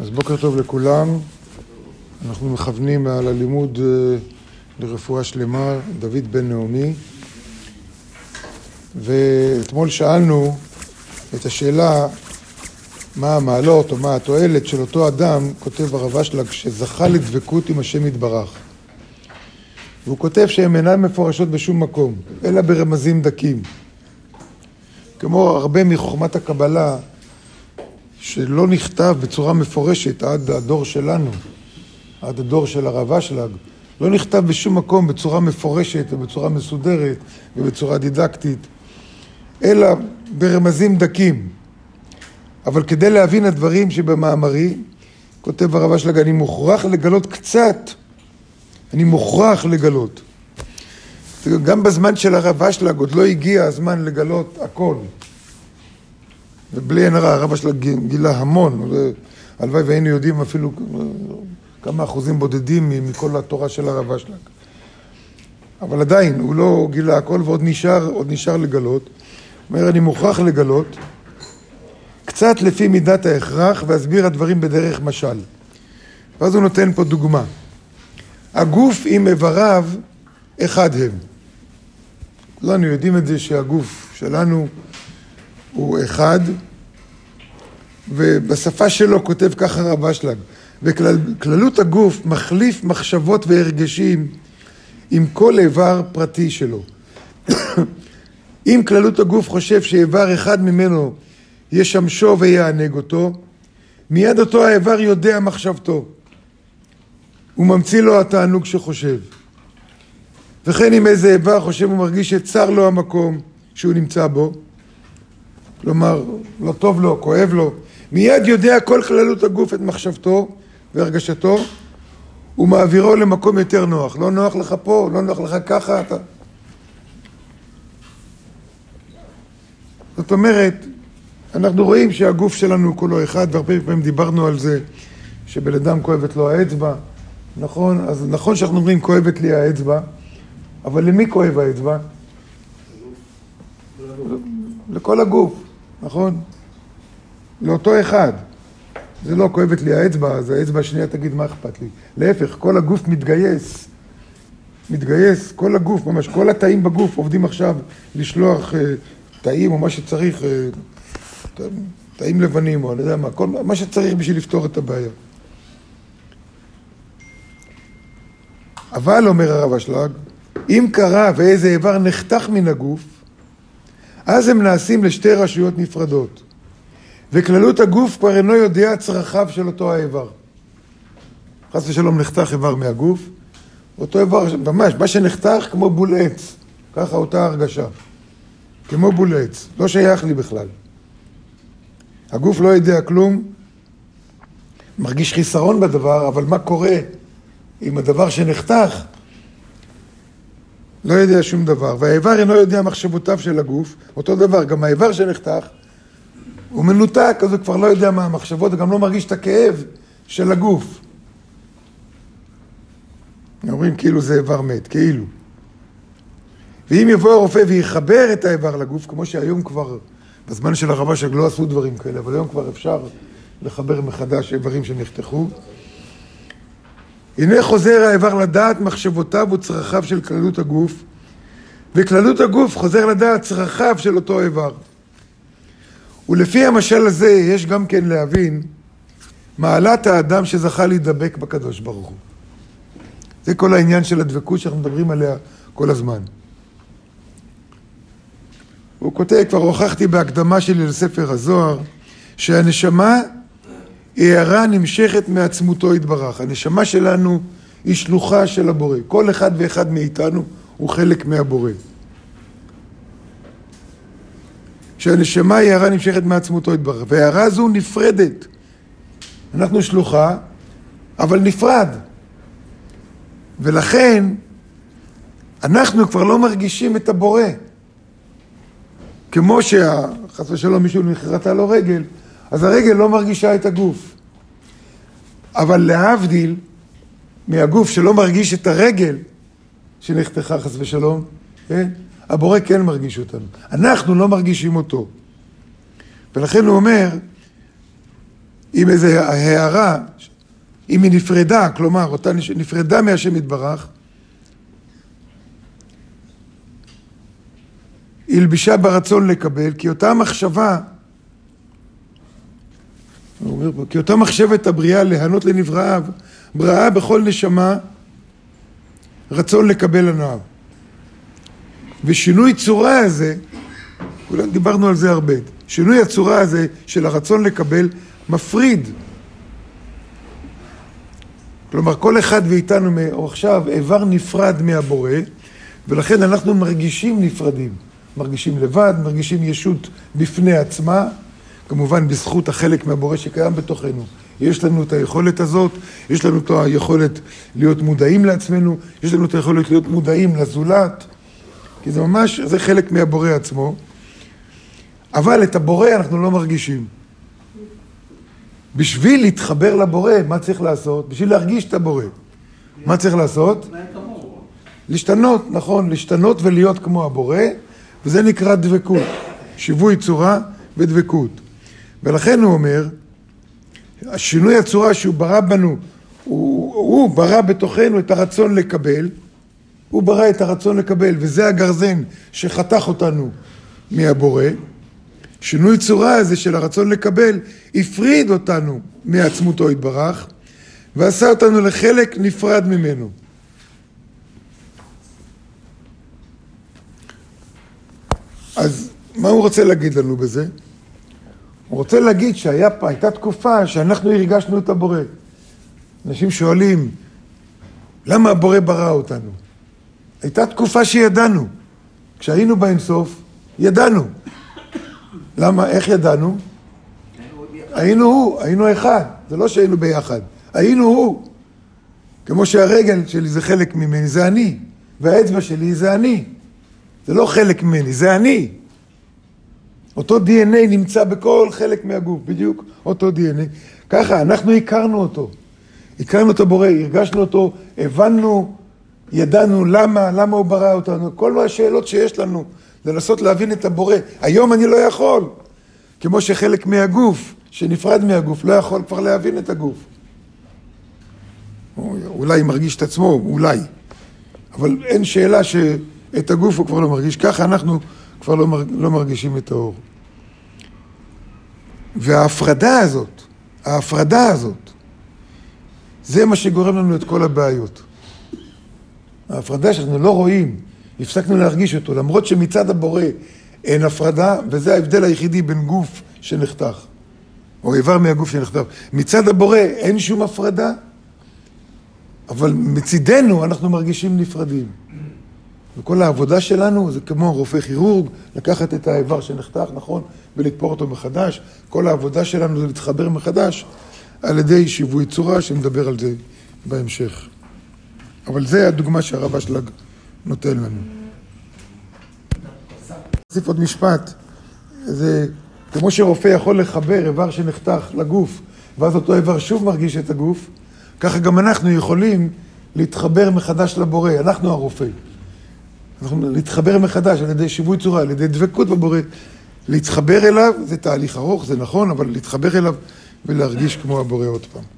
אז בוקר טוב לכולם. אנחנו מכוונים על הלימוד אה, לרפואה שלמה, דוד בן נעמי. ואתמול שאלנו את השאלה מה המעלות או מה התועלת של אותו אדם, כותב הרב אשלג, שזכה לדבקות עם השם יתברך. והוא כותב שהן אינן מפורשות בשום מקום, אלא ברמזים דקים. כמו הרבה מחוכמת הקבלה, שלא נכתב בצורה מפורשת עד הדור שלנו, עד הדור של הרב אשלג, לא נכתב בשום מקום בצורה מפורשת ובצורה מסודרת ובצורה דידקטית, אלא ברמזים דקים. אבל כדי להבין הדברים שבמאמרי, כותב הרב אשלג, אני מוכרח לגלות קצת, אני מוכרח לגלות. גם בזמן של הרב אשלג עוד לא הגיע הזמן לגלות הכל. ובלי עין הרע, הרב אשלג גילה המון, הלוואי והיינו יודעים אפילו כמה אחוזים בודדים מכל התורה של הרב אשלג. אבל עדיין, הוא לא גילה הכל ועוד נשאר, עוד נשאר לגלות. הוא אומר, אני מוכרח לגלות, קצת לפי מידת ההכרח, ואסביר הדברים בדרך משל. ואז הוא נותן פה דוגמה. הגוף עם איבריו, אחד הם. כולנו יודעים את זה שהגוף שלנו הוא אחד, ובשפה שלו כותב ככה רב אשלג, וכללות הגוף מחליף מחשבות והרגשים עם כל איבר פרטי שלו. אם כללות הגוף חושב שאיבר אחד ממנו ישמשו ויענג אותו, מיד אותו האיבר יודע מחשבתו. הוא ממציא לו התענוג שחושב. וכן אם איזה איבר חושב ומרגיש שצר לו המקום שהוא נמצא בו, כלומר, לא טוב לו, כואב לו, מיד יודע כל כללות הגוף את מחשבתו והרגשתו, ומעבירו למקום יותר נוח. לא נוח לך פה, לא נוח לך ככה, אתה... זאת אומרת, אנחנו רואים שהגוף שלנו כולו אחד, והרבה פעמים דיברנו על זה, שבן אדם כואבת לו האצבע, נכון? אז נכון שאנחנו אומרים כואבת לי האצבע, אבל למי כואב האצבע? לכל הגוף, נכון? לאותו אחד. זה לא כואבת לי האצבע, אז האצבע השנייה תגיד מה אכפת לי. להפך, כל הגוף מתגייס. מתגייס, כל הגוף, ממש, כל התאים בגוף עובדים עכשיו לשלוח uh, תאים או מה שצריך, uh, תאים לבנים או אני יודע מה, כל, מה שצריך בשביל לפתור את הבעיה. אבל, אומר הרב אשלג, אם קרה ואיזה איבר נחתך מן הגוף, אז הם נעשים לשתי רשויות נפרדות. וכללות הגוף כבר אינו יודע צרכיו של אותו האיבר. חס ושלום נחתך איבר מהגוף, אותו איבר, ממש, מה שנחתך כמו בול עץ, ככה אותה הרגשה. כמו בול עץ, לא שייך לי בכלל. הגוף לא יודע כלום, מרגיש חיסרון בדבר, אבל מה קורה עם הדבר שנחתך? לא יודע שום דבר. והאיבר אינו יודע מחשבותיו של הגוף, אותו דבר, גם האיבר שנחתך, הוא מנותק, אז הוא כבר לא יודע מה המחשבות, וגם לא מרגיש את הכאב של הגוף. אומרים כאילו זה איבר מת, כאילו. ואם יבוא הרופא ויחבר את האיבר לגוף, כמו שהיום כבר, בזמן של הרב אשר לא עשו דברים כאלה, אבל היום כבר אפשר לחבר מחדש איברים שנחתכו. הנה חוזר האיבר לדעת מחשבותיו וצרכיו של כללות הגוף, וכללות הגוף חוזר לדעת צרכיו של אותו איבר. ולפי המשל הזה יש גם כן להבין מעלת האדם שזכה להידבק בקדוש ברוך הוא. זה כל העניין של הדבקות שאנחנו מדברים עליה כל הזמן. הוא כותב, כבר הוכחתי בהקדמה שלי לספר הזוהר, שהנשמה הערה נמשכת מעצמותו יתברך. הנשמה שלנו היא שלוחה של הבורא. כל אחד ואחד מאיתנו הוא חלק מהבורא. שהנשמה היא הערה נמשכת מעצמותו יתברך, והערה הזו נפרדת. אנחנו שלוחה, אבל נפרד. ולכן, אנחנו כבר לא מרגישים את הבורא. כמו שחס ושלום מישהו נחרטה לו רגל, אז הרגל לא מרגישה את הגוף. אבל להבדיל מהגוף שלא מרגיש את הרגל שנחתכה חס ושלום, כן? הבורא כן מרגיש אותנו. אנחנו לא מרגישים אותו. ולכן הוא אומר, עם איזו הערה, אם היא נפרדה, כלומר, אותה נפרדה מהשם יתברך, הלבישה ברצון לקבל, כי אותה מחשבה, הוא אומר פה, כי אותה מחשבת הבריאה להיענות לנבראיו, בראה בכל נשמה רצון לקבל הנאה. ושינוי צורה הזה, כולנו דיברנו על זה הרבה, שינוי הצורה הזה של הרצון לקבל מפריד. כלומר, כל אחד מאיתנו הוא עכשיו איבר נפרד מהבורא, ולכן אנחנו מרגישים נפרדים. מרגישים לבד, מרגישים ישות בפני עצמה, כמובן בזכות החלק מהבורא שקיים בתוכנו. יש לנו את היכולת הזאת, יש לנו את היכולת להיות מודעים לעצמנו, יש לנו את היכולת להיות מודעים לזולת, כי זה ממש, זה חלק מהבורא עצמו. אבל את הבורא אנחנו לא מרגישים. בשביל להתחבר לבורא, מה צריך לעשות? בשביל להרגיש את הבורא. מה צריך לעשות? להשתנות, נכון, להשתנות ולהיות כמו הבורא, וזה נקרא דבקות. שיווי צורה ודבקות. ולכן הוא אומר, השינוי הצורה שהוא ברא בנו, הוא, הוא ברא בתוכנו את הרצון לקבל, הוא ברא את הרצון לקבל, וזה הגרזן שחתך אותנו מהבורא. שינוי צורה הזה של הרצון לקבל הפריד אותנו מעצמותו יתברך ועשה אותנו לחלק נפרד ממנו. אז מה הוא רוצה להגיד לנו בזה? רוצה להגיד שהייתה תקופה שאנחנו הרגשנו את הבורא. אנשים שואלים, למה הבורא ברא אותנו? הייתה תקופה שידענו. כשהיינו באינסוף, ידענו. למה? איך ידענו? היינו הוא, היינו אחד. זה לא שהיינו ביחד. היינו הוא. כמו שהרגל שלי זה חלק ממני, זה אני. והאצבע שלי זה אני. זה לא חלק ממני, זה אני. אותו DNA נמצא בכל חלק מהגוף, בדיוק אותו DNA. ככה, אנחנו הכרנו אותו. הכרנו את הבורא, הרגשנו אותו, הבנו, ידענו למה, למה הוא ברא אותנו. כל השאלות שיש לנו, לנסות להבין את הבורא. היום אני לא יכול. כמו שחלק מהגוף, שנפרד מהגוף, לא יכול כבר להבין את הגוף. אולי מרגיש את עצמו, אולי. אבל אין שאלה שאת הגוף הוא כבר לא מרגיש. ככה אנחנו כבר לא, מרג... לא מרגישים את האור. וההפרדה הזאת, ההפרדה הזאת, זה מה שגורם לנו את כל הבעיות. ההפרדה שאנחנו לא רואים, הפסקנו להרגיש אותו, למרות שמצד הבורא אין הפרדה, וזה ההבדל היחידי בין גוף שנחתך, או איבר מהגוף שנחתך. מצד הבורא אין שום הפרדה, אבל מצידנו אנחנו מרגישים נפרדים. וכל העבודה שלנו זה כמו רופא כירורג, לקחת את האיבר שנחתך, נכון, ולתפור אותו מחדש. כל העבודה שלנו זה להתחבר מחדש על ידי שיווי צורה, שנדבר על זה בהמשך. אבל זה הדוגמה שהרב אשלג נותן לנו. אוסיף עוד משפט, זה כמו שרופא יכול לחבר איבר שנחתך לגוף, ואז אותו איבר שוב מרגיש את הגוף, ככה גם אנחנו יכולים להתחבר מחדש לבורא, אנחנו הרופא. אנחנו להתחבר מחדש על ידי שיווי צורה, על ידי דבקות בבורא. להתחבר אליו זה תהליך ארוך, זה נכון, אבל להתחבר אליו ולהרגיש כמו הבורא עוד פעם.